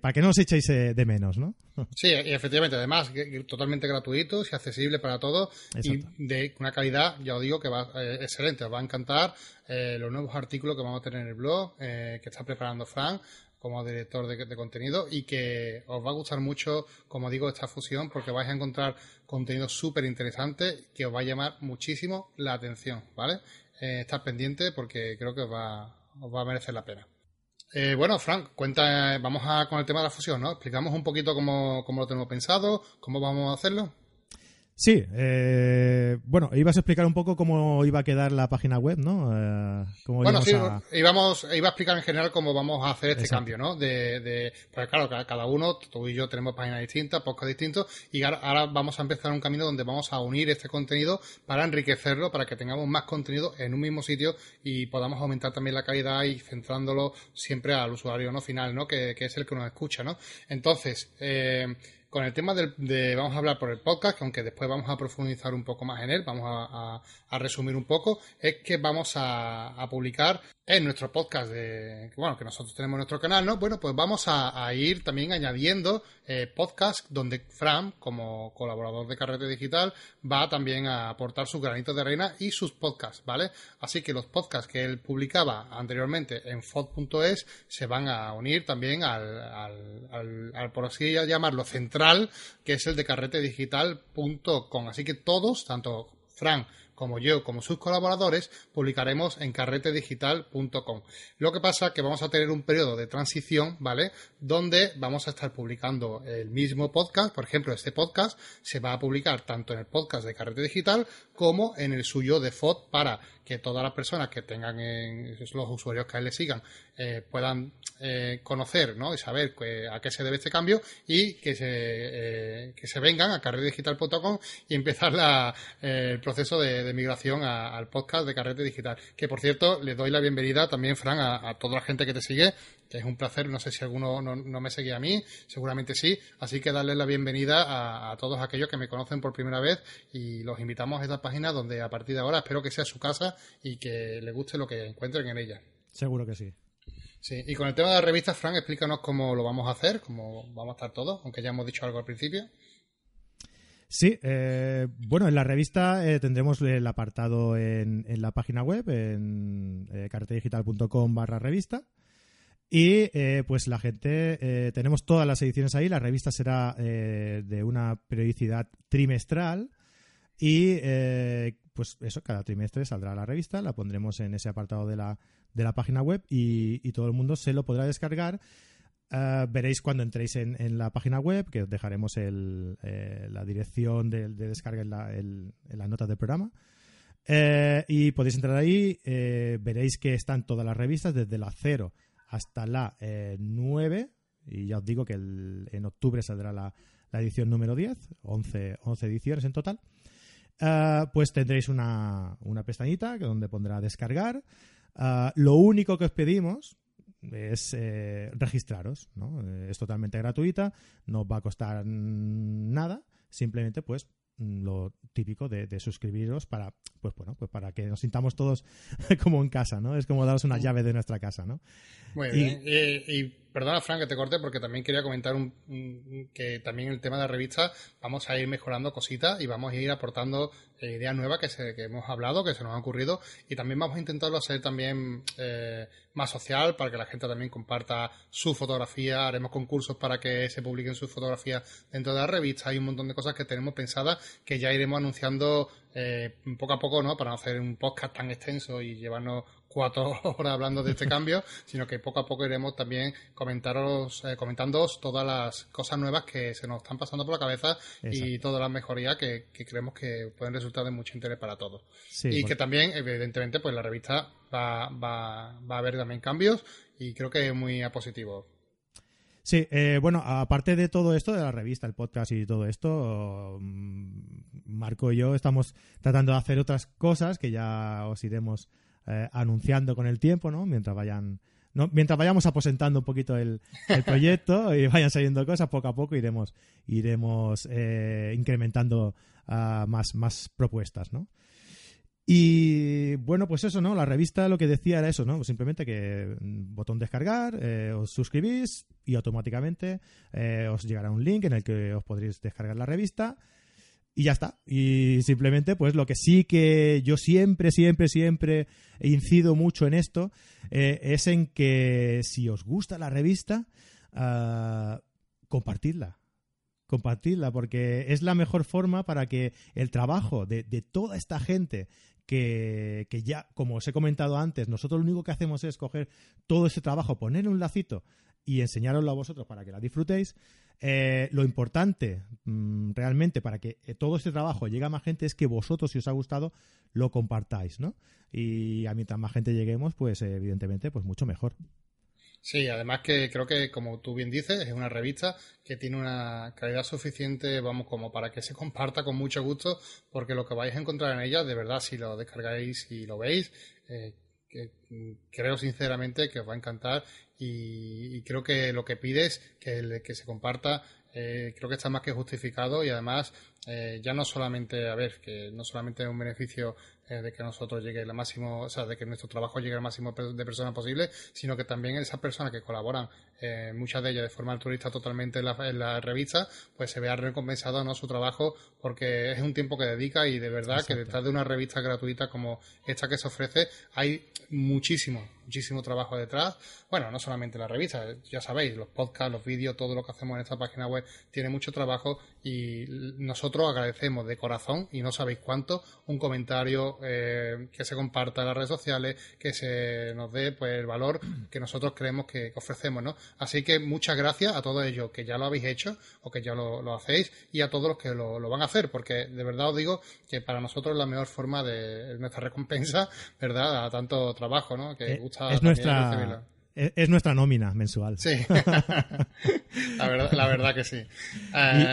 para que no os echéis eh, de menos, ¿no? Sí, y efectivamente, además totalmente gratuito, y accesible para todos y de una calidad, ya os digo que va eh, excelente, os va a encantar eh, los nuevos artículos que vamos a tener en el blog que está preparando Frank como director de, de, contenido y que os va a gustar mucho, como digo, esta fusión porque vais a encontrar contenido súper interesante que os va a llamar muchísimo la atención, ¿vale? Eh, estar pendiente porque creo que os va, os va a merecer la pena. Eh, bueno, Frank, cuenta, vamos a con el tema de la fusión, ¿no? Explicamos un poquito cómo, cómo lo tenemos pensado, cómo vamos a hacerlo. Sí, eh, bueno, ibas a explicar un poco cómo iba a quedar la página web, ¿no? Eh, bueno, sí, íbamos, iba a explicar en general cómo vamos a hacer este cambio, ¿no? De, de, pues claro, cada uno, tú y yo tenemos páginas distintas, podcast distintos, y ahora, vamos a empezar un camino donde vamos a unir este contenido para enriquecerlo, para que tengamos más contenido en un mismo sitio y podamos aumentar también la calidad y centrándolo siempre al usuario no final, ¿no? Que, que es el que nos escucha, ¿no? Entonces, eh, con el tema de, vamos a hablar por el podcast, que aunque después vamos a profundizar un poco más en él, vamos a, resumir un poco, es que vamos a, publicar en nuestro podcast de, bueno, que nosotros tenemos en nuestro canal, ¿no? Bueno, pues vamos a, ir también añadiendo eh, podcasts donde Fran, como colaborador de Carrete Digital, va también a aportar sus granitos de reina y sus podcasts, ¿vale? Así que los podcasts que él publicaba anteriormente en fod.es se van a unir también al, al por así llamarlo, central que es el de carretedigital.com. Así que todos, tanto Fran como yo, como sus colaboradores, publicaremos en carretedigital.com. Lo que pasa es que vamos a tener un periodo de transición, ¿vale? Donde vamos a estar publicando el mismo podcast. Por ejemplo, este podcast se va a publicar tanto en el podcast de Carrete Digital como en el suyo de FOD para que todas las personas que tengan los usuarios que le sigan eh, puedan eh, conocer ¿no? y saber a qué se debe este cambio y que se, eh, que se vengan a carretedigital.com y empezar la, el proceso de, migración al podcast de Carrete Digital. Que por cierto, le doy la bienvenida también, Fran, a, toda la gente que te sigue, que es un placer. No sé si alguno no, me seguía a mí, seguramente sí. Así que darle la bienvenida a, a, todos aquellos que me conocen por primera vez y los invitamos a esta página donde a partir de ahora espero que sea su casa y que le guste lo que encuentren en ella. Seguro que sí. Sí, y con el tema de la revista, Frank, explícanos cómo lo vamos a hacer, cómo vamos a estar todos, aunque ya hemos dicho algo al principio. Sí, eh, bueno, en la revista eh, tendremos el apartado en, la página web, en eh, carretedigital.com barra revista. Y eh, pues la gente, tenemos todas las ediciones ahí, la revista será de una periodicidad trimestral y pues eso, cada trimestre saldrá la revista, la pondremos en ese apartado de la, de la página web y, todo el mundo se lo podrá descargar. Eh, veréis cuando entréis en, la página web, que os dejaremos el, eh, la dirección de, descarga en, la, en, las notas del programa. Eh, y podéis entrar ahí, veréis que están todas las revistas, desde la 0 hasta la 9. Y ya os digo que en octubre saldrá la, edición número 10, 11, 11 ediciones en total. pues tendréis una, una pestañita donde pondrá descargar. Ah, lo único que os pedimos es eh, registraros, ¿no? Eh, es totalmente gratuita, no os va a costar nada, simplemente pues lo típico de, suscribiros para pues bueno pues para que nos sintamos todos como en casa no es como daros una llave de nuestra casa no muy bien y perdona, Frank, que te corte, porque también quería comentar que también el tema de la revista vamos a ir mejorando cositas y vamos a ir aportando eh, ideas nuevas que, se, que hemos hablado, que se nos han ocurrido, y también vamos a intentarlo hacer también eh, más social, para que la gente también comparta su fotografía, haremos concursos para que se publiquen sus fotografías dentro de la revista, hay un montón de cosas que tenemos pensadas que ya iremos anunciando eh, poco a poco, ¿no? Para no hacer un podcast tan extenso y llevarnos cuatro horas hablando de este cambio, sino que poco a poco iremos también comentaros, eh, comentándoos todas las cosas nuevas que se nos están pasando por la cabeza y todas las mejorías que, creemos que pueden resultar de mucho interés para todos. y que también, evidentemente, pues la revista va, va, va a haber también cambios y creo que es muy positivo. Sí, eh, bueno, aparte de todo esto, de la revista, el podcast y todo esto, mm, Marco y yo estamos tratando de hacer otras cosas que ya os iremos eh, anunciando con el tiempo, ¿no? Mientras vayan... ¿no? Mientras vayamos aposentando un poquito el, proyecto y vayan saliendo cosas, poco a poco iremos, iremos eh, incrementando ah, más, más propuestas, ¿no? Y bueno, pues eso, ¿no? La revista lo que decía era eso, ¿no? Simplemente que mm, botón descargar, eh, os suscribís y automáticamente os llegará un link en el que os podréis descargar la revista y ya está. Y simplemente, pues lo que sí que yo siempre, siempre, siempre incido mucho en esto eh, es en que si os gusta la revista, uh, compartidla. Compartidla, porque es la mejor forma para que el trabajo de, de toda esta gente que, ya, como os he comentado antes, nosotros lo único que hacemos es coger todo ese trabajo, poner un lacito y enseñároslo a vosotros para que la disfrutéis. Eh, lo importante mm, realmente para que eh, todo este trabajo llegue a más gente es que vosotros, si os ha gustado, lo compartáis, ¿no? Y a mientras más gente lleguemos, pues evidentemente, pues mucho mejor. Sí, además que creo que, como tú bien dices, es una revista que tiene una calidad suficiente, vamos, como para que se comparta con mucho gusto, porque lo que vais a encontrar en ella, de verdad, si lo descargáis y lo veis, eh, que, mm, creo sinceramente que os va a encantar y, creo que lo que pides, que, que se comparta, eh, creo que está más que justificado y además eh, ya no solamente, a ver, que no solamente es un beneficio de que nosotros llegue el máximo, o sea, de que nuestro trabajo llegue al máximo de personas posible, sino que también esas personas que colaboran, eh, muchas de ellas de forma altruista totalmente en la, revista, pues se vea recompensado ¿no? su trabajo porque es un tiempo que dedica y de verdad que detrás de una revista gratuita como esta que se ofrece hay muchísimo, muchísimo trabajo detrás. Bueno, no solamente la revista, ya sabéis, los podcasts, los vídeos, todo lo que hacemos en esta página web tiene mucho trabajo y nosotros agradecemos de corazón y no sabéis cuánto un comentario eh, que se comparta en las redes sociales, que se nos dé pues el valor que nosotros creemos que, ofrecemos, ¿no? Así que muchas gracias a todos ellos que ya lo habéis hecho o que ya lo, hacéis y a todos los que lo, van a hacer, porque de verdad os digo que para nosotros es la mejor forma de nuestra recompensa, ¿verdad? A tanto trabajo, ¿no? Que eh, gusta es nuestra es, nuestra nómina mensual. Sí, la, verdad, que sí.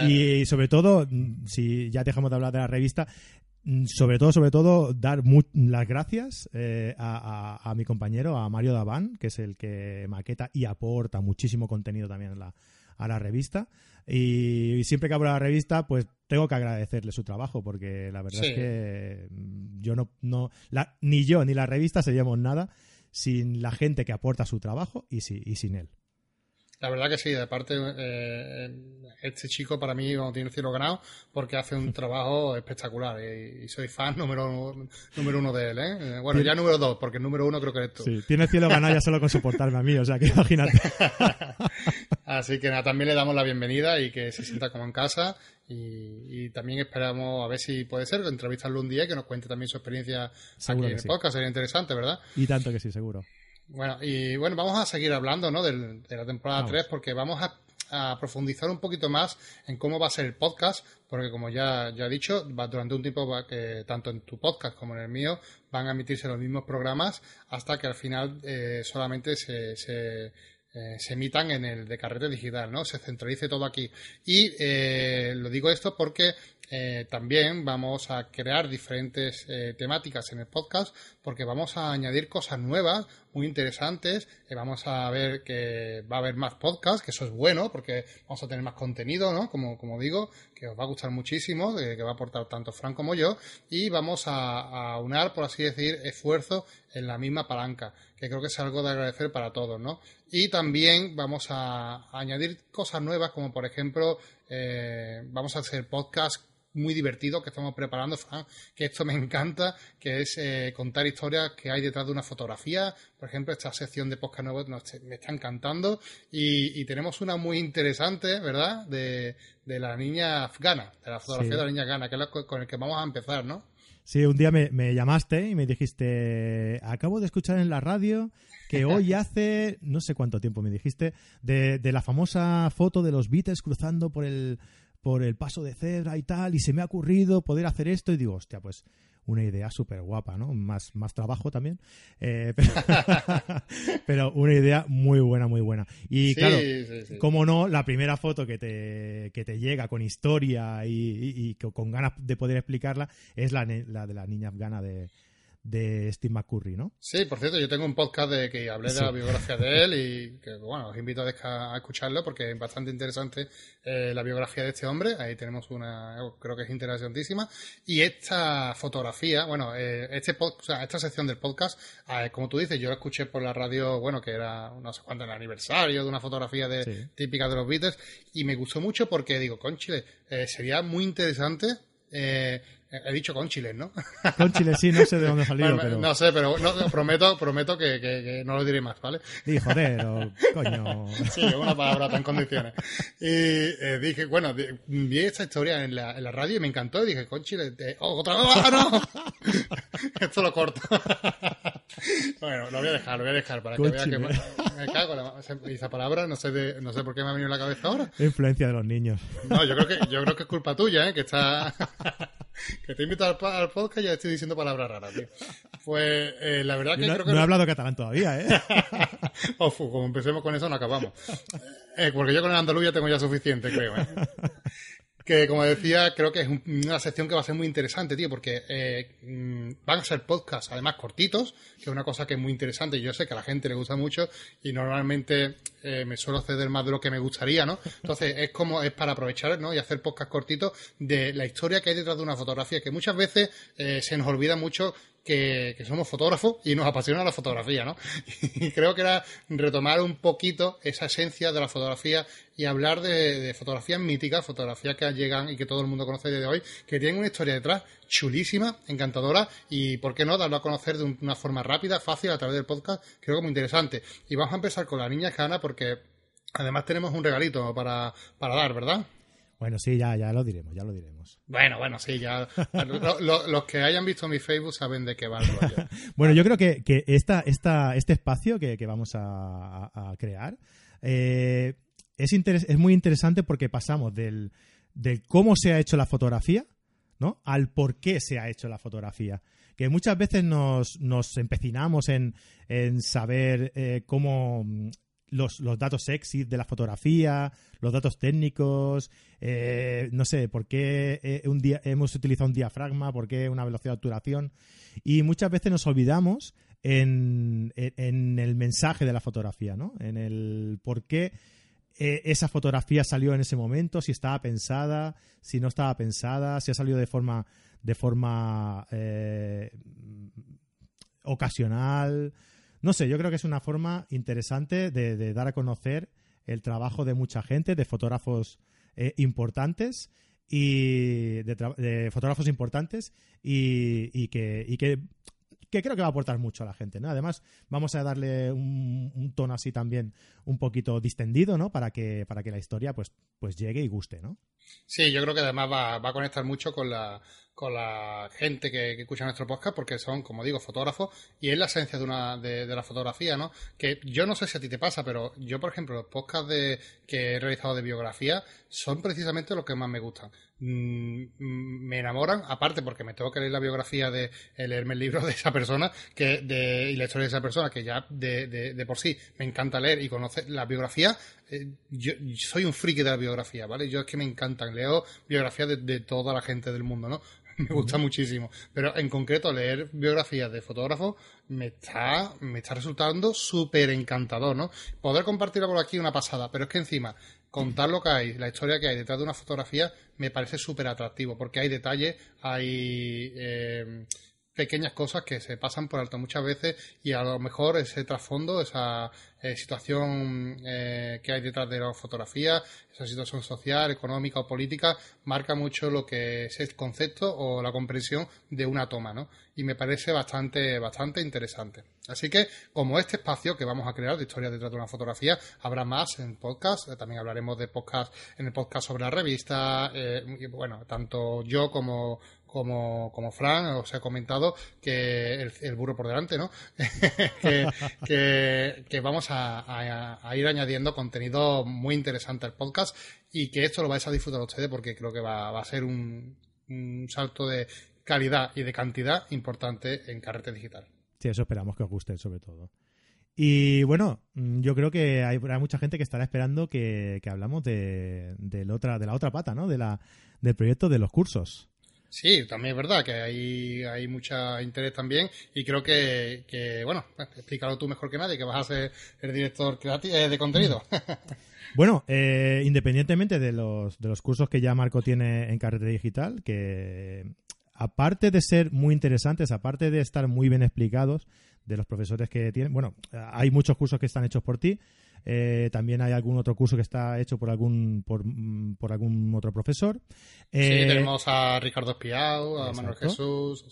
y, sobre todo, si ya dejamos de hablar de la revista, sobre todo, sobre todo, dar las gracias eh, a, mi compañero, a Mario Daván, que es el que maqueta y aporta muchísimo contenido también a la, revista. Y, siempre que abro la revista, pues tengo que agradecerle su trabajo, porque la verdad es que mm, yo no, no ni yo ni la revista seríamos nada sin la gente que aporta su trabajo y, y sin él. La verdad que sí, de parte, eh, este chico para mí no tiene el cielo ganado porque hace un trabajo espectacular y, soy fan número, número uno de él. ¿eh? eh bueno, ya número dos, porque el número uno creo que eres tú. Sí, tiene el cielo ganado ya solo con soportarme a mí, o sea que imagínate. Así que nada, también le damos la bienvenida y que se sienta como en casa y, también esperamos a ver si puede ser entrevistarlo un día y que nos cuente también su experiencia aquí en el podcast. Sería interesante, ¿verdad? Y tanto que sí, seguro. Bueno, y bueno, vamos a seguir hablando ¿no? de, la temporada 3 porque vamos a, profundizar un poquito más en cómo va a ser el podcast, porque como ya, ya he dicho, va, durante un tiempo va, que tanto en tu podcast como en el mío van a emitirse los mismos programas hasta que al final eh, solamente se, se, eh, se, emitan en el de carrete digital, ¿no? Se centralice todo aquí. Y eh, lo digo esto porque eh, también vamos a crear diferentes eh, temáticas en el podcast porque vamos a añadir cosas nuevas, muy interesantes. Eh, vamos a ver que va a haber más podcasts, que eso es bueno porque vamos a tener más contenido, ¿no? Como, como digo, que os va a gustar muchísimo, que va a aportar tanto Fran como yo. Y vamos a, a unar, por así decir, esfuerzos en la misma palanca, que creo que es algo de agradecer para todos, ¿no? Y también vamos a, añadir cosas nuevas, como por ejemplo, eh, vamos a hacer podcast muy divertido que estamos preparando, que esto me encanta, que es eh, contar historias que hay detrás de una fotografía. Por ejemplo, esta sección de podcast nuevo me está encantando. Y, tenemos una muy interesante, ¿verdad? De, la niña afgana, de la fotografía de la niña afgana, que es la con el que vamos a empezar, ¿no? Sí, un día me, llamaste y me dijiste, acabo de escuchar en la radio que hoy hace, no sé cuánto tiempo me dijiste, de, de la famosa foto de los Beatles cruzando por el, por el paso de cebra y tal, y se me ha ocurrido poder hacer esto y digo, hostia, pues una idea súper guapa, ¿no? Más, más trabajo también, eh, pero, una idea muy buena, muy buena. Y claro, como no, la primera foto que te, que te llega con historia y, con ganas de poder explicarla es la, la de la niña afgana de, de Steve McCurry, ¿no? Sí, por cierto, yo tengo un podcast de que hablé de la biografía de él y que, bueno, os invito a, escucharlo porque es bastante interesante eh, la biografía de este hombre. Ahí tenemos una, creo que es interesantísima. Y esta fotografía, bueno, eh, este o sea, esta sección del podcast, eh, como tú dices, yo lo escuché por la radio, bueno, que era no sé cuánto el aniversario de una fotografía de, típica de los Beatles y me gustó mucho porque digo, conchile, sería muy interesante eh, He dicho con Chile, ¿no? Con Chile, sí, no sé de dónde ha salido. pero... No sé, pero no, prometo, prometo que, que, no lo diré más, ¿vale? Y joder, coño. Sí, una palabra en condiciones. Y eh, dije, bueno, vi esta historia en la, en la, radio y me encantó. Y dije, con Chile, oh, otra vez, ¡Ah, no! Esto lo corto. bueno, lo voy a dejar, lo voy a dejar para que vea que me, cago en esa palabra, no sé, de, no sé por qué me ha venido a la cabeza ahora. Influencia de los niños. No, yo creo que, yo creo que es culpa tuya, ¿eh? Que está que te invito al, podcast y ya estoy diciendo palabras raras, tío. Pues eh, la verdad que no, creo que... No he hablado catalán todavía, ¿eh? Uf, como empecemos con eso no acabamos. Eh, porque yo con el andaluz ya tengo ya suficiente, creo, ¿eh? que como decía, creo que es una sección que va a ser muy interesante, tío, porque eh, mm, van a ser podcasts, además cortitos, que es una cosa que es muy interesante y yo sé que a la gente le gusta mucho y normalmente eh, me suelo ceder más de lo que me gustaría, ¿no? Entonces es como, es para aprovechar, ¿no? Y hacer podcasts cortitos de la historia que hay detrás de una fotografía, que muchas veces eh, se nos olvida mucho que, somos fotógrafos y nos apasiona la fotografía, ¿no? Y creo que era retomar un poquito esa esencia de la fotografía y hablar de, fotografías míticas, fotografías que llegan y que todo el mundo conoce de hoy, que tienen una historia detrás chulísima, encantadora y, ¿por qué no?, darlo a conocer de una forma rápida, fácil, a través del podcast, creo que muy interesante. Y vamos a empezar con la niña Jana porque además tenemos un regalito para, para dar, ¿verdad? Bueno, sí, ya, ya lo diremos, ya lo diremos. Bueno, bueno, sí, ya. los que hayan visto mi Facebook saben de qué va el rollo. bueno, yo creo que, que esta, esta, este espacio que, vamos a, crear eh, es, es muy interesante porque pasamos del, del cómo se ha hecho la fotografía, ¿no? Al por qué se ha hecho la fotografía. Que muchas veces nos, nos empecinamos en, en saber eh, cómo los, los, datos sexy de la fotografía, los datos técnicos, eh, no sé, por qué eh, un día, hemos utilizado un diafragma, por qué una velocidad de obturación. Y muchas veces nos olvidamos en, en, el mensaje de la fotografía, ¿no? En el por qué eh, esa fotografía salió en ese momento, si estaba pensada, si no estaba pensada, si ha salido de forma, de forma ocasional. No sé, yo creo que es una forma interesante de, dar a conocer el trabajo de mucha gente, de fotógrafos eh, importantes y de, fotógrafos importantes y, que, creo que va a aportar mucho a la gente. ¿no? Además, vamos a darle un, tono así también un poquito distendido, ¿no? Para que, la historia pues, pues llegue y guste, ¿no? Sí, yo creo que además va a conectar mucho con la, con la gente que, escucha nuestro podcast porque son, como digo, fotógrafos y es la esencia de, una, de, la fotografía, ¿no? Que yo no sé si a ti te pasa, pero yo, por ejemplo, los podcasts de, que he realizado de biografía son precisamente los que más me gustan. Mm, me enamoran, aparte porque me tengo que leer la biografía de leerme el libro de esa persona que de, y la historia de esa persona que ya de, de, por sí me encanta leer y conocer la biografía eh, yo, soy un friki de la biografía, ¿vale? Yo es que me encantan, leo biografías de, toda la gente del mundo, ¿no? Me gusta muchísimo. Pero en concreto, leer biografías de fotógrafos me está, me está resultando súper encantador, ¿no? Poder compartirlo por aquí una pasada, pero es que encima, contar lo que hay, la historia que hay detrás de una fotografía, me parece súper atractivo, porque hay detalles, hay... Eh, pequeñas cosas que se pasan por alto muchas veces y a lo mejor ese trasfondo, esa eh, situación eh, que hay detrás de la fotografía, esa situación social, económica o política, marca mucho lo que es el concepto o la comprensión de una toma, ¿no? Y me parece bastante, bastante interesante. Así que, como este espacio que vamos a crear de historia detrás de una fotografía, habrá más en podcast, también hablaremos de podcast en el podcast sobre la revista, eh, bueno, tanto yo como como, como Fran os he comentado, que el, burro por delante, ¿no? que, vamos a, ir añadiendo contenido muy interesante al podcast y que esto lo vais a disfrutar ustedes porque creo que va, a ser un, salto de calidad y de cantidad importante en Carrete Digital. Sí, eso esperamos que os guste sobre todo. Y bueno, yo creo que hay, mucha gente que estará esperando que, hablamos de, de, otra, de la otra pata, ¿no? De la, del proyecto de los cursos. Sí, también es verdad que hay, hay mucho interés también y creo que, que, bueno, explícalo tú mejor que nadie, que vas a ser el director eh, de contenido. Bueno, eh, independientemente de los, de los cursos que ya Marco tiene en Carrete Digital, que aparte de ser muy interesantes, aparte de estar muy bien explicados de los profesores que tienen, bueno, hay muchos cursos que están hechos por ti, eh, también hay algún otro curso que está hecho por algún por, mm, por algún otro profesor. sí, eh, tenemos a Ricardo Espiao, a Manuel Jesús.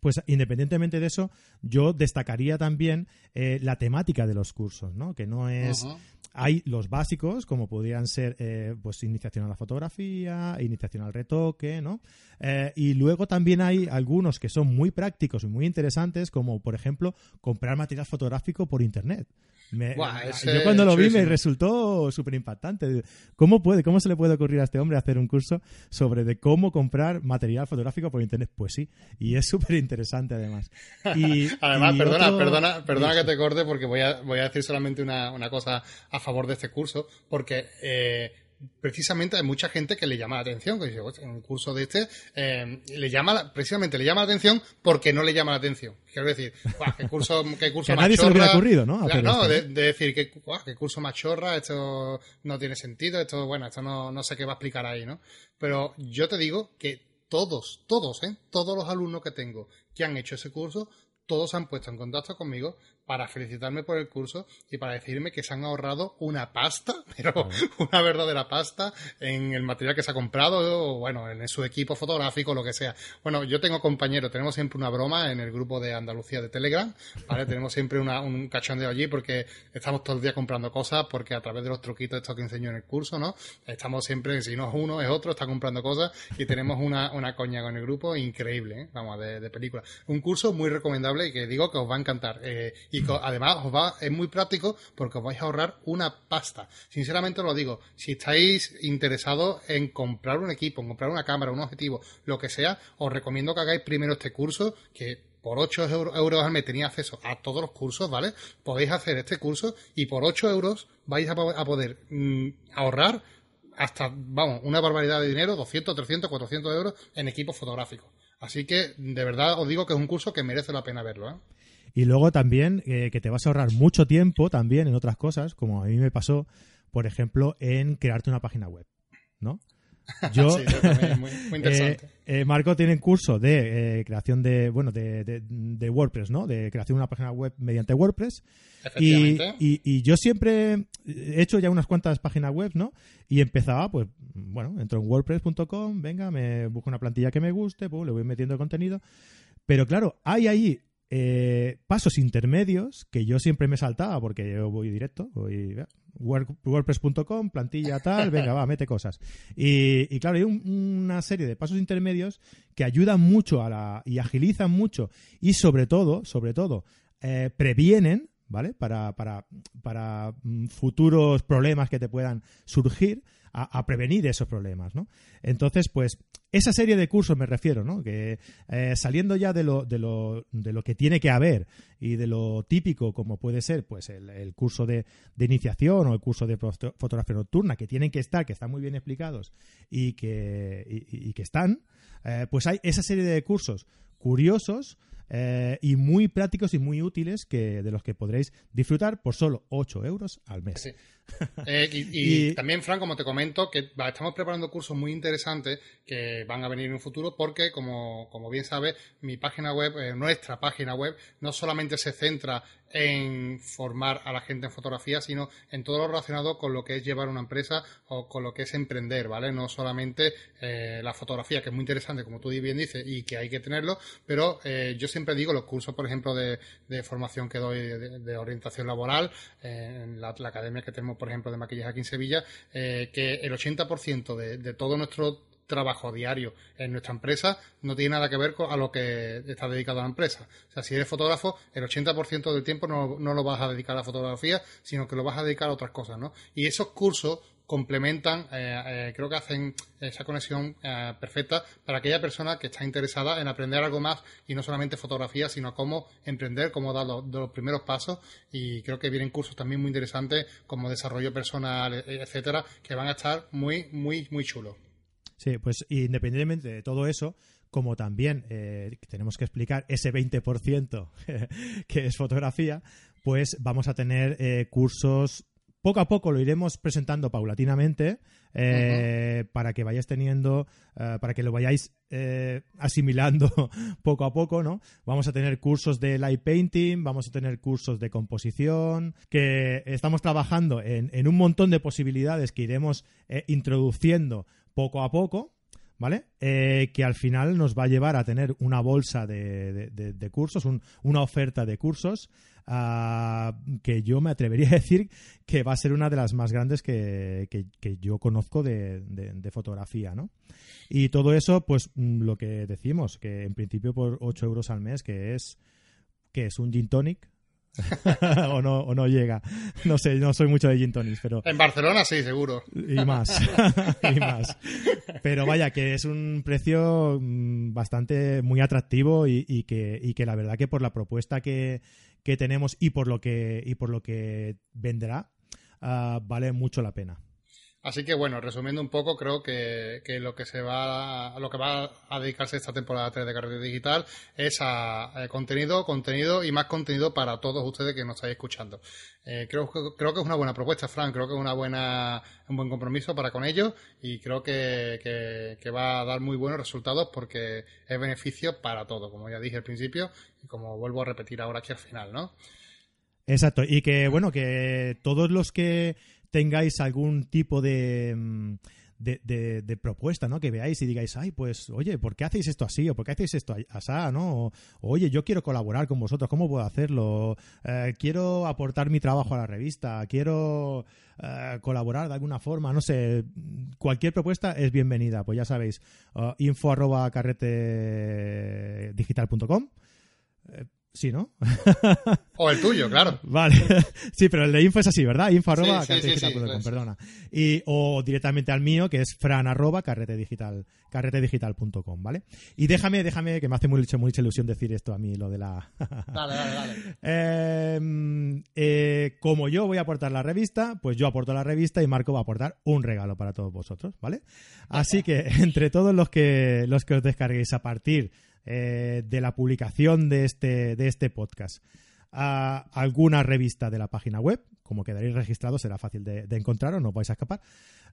Pues independientemente de eso, yo destacaría también eh, la temática de los cursos, ¿no? Que no es... Hay los básicos, como podrían ser pues iniciación a la fotografía, iniciación al retoque, ¿no? y luego también hay algunos que son muy prácticos y muy interesantes, como por ejemplo comprar material fotográfico por internet yo cuando lo vi me resultó súper impactante. ¿Cómo puede, cómo se le puede ocurrir a este hombre hacer un curso sobre de cómo comprar material fotográfico por internet? Pues sí, y es súper interesante además. Y, además, perdona, perdona, perdona que te corte porque voy a, voy a decir solamente una, una cosa a favor de este curso, porque eh, precisamente hay mucha gente que le llama la atención, que dice, en un curso de este, eh, le llama, precisamente le llama la atención porque no le llama la atención. Quiero decir, qué curso, qué curso que a nadie se le hubiera ocurrido, ¿no? no, de, decir, que, qué curso más chorra, esto no tiene sentido, esto, bueno, esto no, no sé qué va a explicar ahí, ¿no? Pero yo te digo que todos, todos, ¿eh? Todos los alumnos que tengo que han hecho ese curso, todos se han puesto en contacto conmigo para felicitarme por el curso y para decirme que se han ahorrado una pasta, pero una verdadera pasta en el material que se ha comprado o bueno, en su equipo fotográfico, lo que sea. Bueno, yo tengo compañeros, tenemos siempre una broma en el grupo de Andalucía de Telegram, ¿vale? tenemos siempre una, un cachondeo allí porque estamos todo el día comprando cosas porque a través de los truquitos estos que enseño en el curso, ¿no? Estamos siempre, si no es uno, es otro, está comprando cosas y tenemos una, una coña con el grupo increíble, ¿eh? vamos, de, de película. Un curso muy recomendable y que digo que os va a encantar. Eh, y además os va, es muy práctico porque os vais a ahorrar una pasta. Sinceramente os lo digo, si estáis interesados en comprar un equipo, en comprar una cámara, un objetivo, lo que sea, os recomiendo que hagáis primero este curso que por 8 euros al mes tenéis acceso a todos los cursos, ¿vale? Podéis hacer este curso y por 8 euros vais a, poder mm, ahorrar hasta, vamos, una barbaridad de dinero, 200, 300, 400 euros en equipos fotográficos. Así que, de verdad, os digo que es un curso que merece la pena verlo, ¿eh? Y luego también eh, que te vas a ahorrar mucho tiempo también en otras cosas, como a mí me pasó, por ejemplo, en crearte una página web, ¿no? Yo, sí, muy, muy interesante. Eh, eh, Marco tiene un curso de creación de, bueno, de, de, WordPress, ¿no? De creación de una página web mediante WordPress. Y, y, y, yo siempre he hecho ya unas cuantas páginas web, ¿no? Y empezaba, pues, bueno, entro en wordpress.com, venga, me busco una plantilla que me guste, pues, le voy metiendo contenido. Pero claro, hay ahí eh, pasos intermedios que yo siempre me saltaba porque yo voy directo, voy WordPress.com, plantilla tal, venga, va, mete cosas. Y, claro, hay una serie de pasos intermedios que ayudan mucho a la, y agilizan mucho y sobre todo, sobre todo, eh, previenen, ¿vale? Para, para, para mm, futuros problemas que te puedan surgir a, prevenir esos problemas, ¿no? Entonces, pues, esa serie de cursos me refiero, ¿no? Que eh, saliendo ya de lo, de, lo, de lo que tiene que haber y de lo típico como puede ser, pues, el, curso de, iniciación o el curso de fotografía nocturna, que tienen que estar, que están muy bien explicados y que, y, que están, eh, pues hay esa serie de cursos curiosos eh, y muy prácticos y muy útiles que de los que podréis disfrutar por solo 8 euros al mes. Eh, y, también, Fran, como te comento, que estamos preparando cursos muy interesantes que van a venir en un futuro porque, como, como bien sabes, mi página web, eh, nuestra página web, no solamente se centra en formar a la gente en fotografía, sino en todo lo relacionado con lo que es llevar una empresa o con lo que es emprender, ¿vale? No solamente eh, la fotografía, que es muy interesante, como tú bien dices, y que hay que tenerlo, pero yo siempre digo, los cursos, por ejemplo, de, formación que doy de, orientación laboral, en la academia que tenemos por ejemplo de maquillaje aquí en Sevilla, eh, que el 80% de, de todo nuestro trabajo diario en nuestra empresa no tiene nada que ver con a lo que está dedicado a la empresa. O sea, si eres fotógrafo, el 80% del tiempo no, no, lo vas a dedicar a la fotografía, sino que lo vas a dedicar a otras cosas, ¿no? Y esos cursos complementan, eh, eh, creo que hacen esa conexión eh, perfecta para aquella persona que está interesada en aprender algo más y no solamente fotografía, sino cómo emprender, cómo dar los, los primeros pasos y creo que vienen cursos también muy interesantes como desarrollo personal, e, etcétera, que van a estar muy, muy, muy chulos. Sí, pues independientemente de todo eso, como también tenemos que explicar ese 20% que es fotografía, pues vamos a tener cursos poco a poco lo iremos presentando paulatinamente eh, para que vayáis teniendo, eh, para que lo vayáis eh, asimilando poco a poco, ¿no? Vamos a tener cursos de light painting, vamos a tener cursos de composición, que estamos trabajando en, un montón de posibilidades que iremos introduciendo poco a poco. ¿Vale? que al final nos va a llevar a tener una bolsa de, cursos, una oferta de cursos que yo me atrevería a decir que va a ser una de las más grandes que, yo conozco de, fotografía, ¿no? Y todo eso, pues mm, lo que decimos, que en principio por 8 euros al mes, que es, que es un gin tonic, o, no, o no llega. No sé, no soy mucho de gin tonics, pero... En Barcelona sí, seguro. Y más, y más. Pero vaya, que es un precio mm, bastante muy atractivo y, que, y que la verdad que por la propuesta que, que tenemos y por lo que, y por lo que vendrá, ah, vale mucho la pena. Así que bueno, resumiendo un poco, creo que, que, lo que se va a, lo que va a dedicarse esta temporada 3 de Carrera Digital es a, contenido, contenido y más contenido para todos ustedes que nos estáis escuchando. Eh, creo, creo que es una buena propuesta, Frank, creo que es una buena, un buen compromiso para con ellos y creo que, que, va a dar muy buenos resultados porque es beneficio para todos, como ya dije al principio y como vuelvo a repetir ahora aquí al final, ¿no? Exacto, y que bueno, que todos los que tengáis algún tipo de, mm, de, propuesta, ¿no? Que veáis y digáis, ay, pues, oye, ¿por qué hacéis esto así? ¿O por qué hacéis esto así? ¿no? O, oye, yo quiero colaborar con vosotros, ¿cómo puedo hacerlo? Eh, quiero aportar mi trabajo a la revista, quiero eh, colaborar de alguna forma, no sé, cualquier propuesta es bienvenida. Pues ya sabéis, uh, info arroba carrete digital.com. Sí, ¿no? o el tuyo, claro. Vale. Sí, pero el de info es así, ¿verdad? Info arroba perdona. Y, o directamente al mío, que es fran arroba carretedigital, carretedigital.com, ¿vale? Y déjame, déjame, que me hace mucha, mucha ilusión decir esto a mí, lo de la... dale, dale, dale. Em, eh, como yo voy a aportar la revista, pues yo aporto la revista y Marco va a aportar un regalo para todos vosotros, ¿vale? Así que entre todos los que, los que os descarguéis a partir eh, de la publicación de este, de este podcast a alguna revista de la página web, como quedaréis registrados, será fácil de, encontrar o no vais a escapar.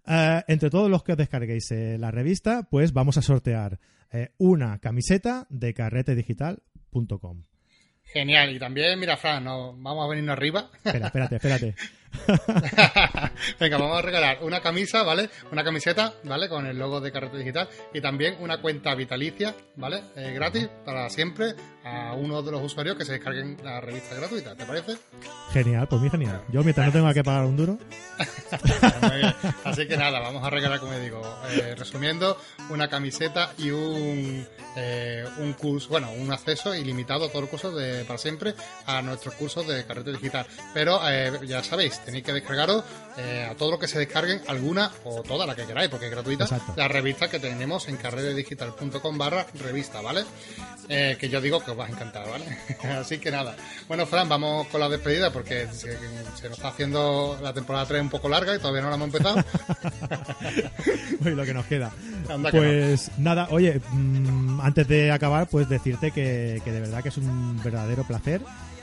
Eh, entre todos los que os descarguéis eh, la revista, pues vamos a sortear una camiseta de carretedigital.com. Genial. Y también, mira, Fran, no, vamos a venirnos arriba. Espera, espérate, espérate. Venga, vamos a regalar una camisa, ¿vale? Una camiseta, ¿vale? Con el logo de Carrete Digital y también una cuenta vitalicia, ¿vale? Eh, gratis para siempre a uno de los usuarios que se descarguen la revista gratuita, ¿te parece? Genial, pues muy genial. Yo mientras no tenga que pagar un duro. Así que nada, vamos a regalar, como digo, eh, resumiendo, una camiseta y un, eh, un curso, bueno, un acceso ilimitado a todos los cursos de, para siempre a nuestros cursos de carrete digital. Pero ya sabéis, es, tenéis que descargaros eh, a todo lo que se descarguen, alguna o toda la que queráis, porque es gratuita, la revista que tenemos en carrededigital.com barra revista, ¿vale? Eh, que yo digo que os va a encantar, ¿vale? Así que nada. Bueno, Fran, vamos con la despedida porque se, nos está haciendo la temporada 3 un poco larga y todavía no la hemos empezado. Uy, lo que nos queda. pues nada, oye, mm, antes de acabar, pues decirte que, de verdad que es un verdadero placer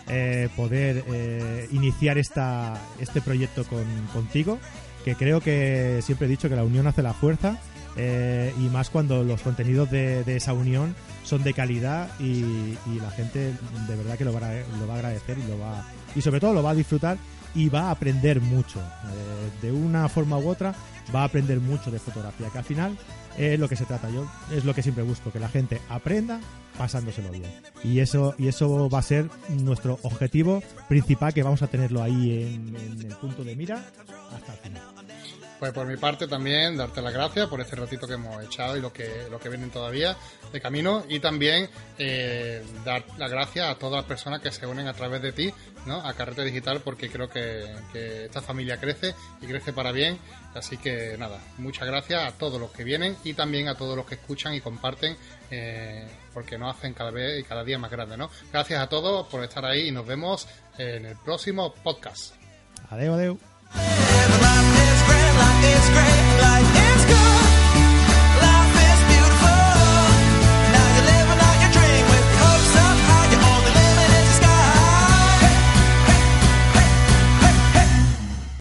eh, poder eh, iniciar esta, este proyecto con, contigo, que creo que siempre he dicho que la unión hace la fuerza eh, y más cuando los contenidos de, esa unión son de calidad y, la gente de verdad que lo va, a, lo va a agradecer y lo va y sobre todo lo va a disfrutar y va a aprender mucho. De una forma u otra va a aprender mucho de fotografía que al final es lo que se trata. Yo es lo que siempre busco que la gente aprenda pasándoselo bien. Y eso y eso va a ser nuestro objetivo principal que vamos a tenerlo ahí en, en el punto de mira hasta el final pues por mi parte también darte las gracias por este ratito que hemos echado y lo que, lo que vienen todavía de camino y también eh, dar las gracias a todas las personas que se unen a través de ti ¿no? a Carrete Digital porque creo que, esta familia crece y crece para bien. Así que nada, muchas gracias a todos los que vienen y también a todos los que escuchan y comparten eh, porque nos hacen cada vez y cada día más grande. ¿no? Gracias a todos por estar ahí y nos vemos en el próximo podcast. Adeu, adeu. It's great.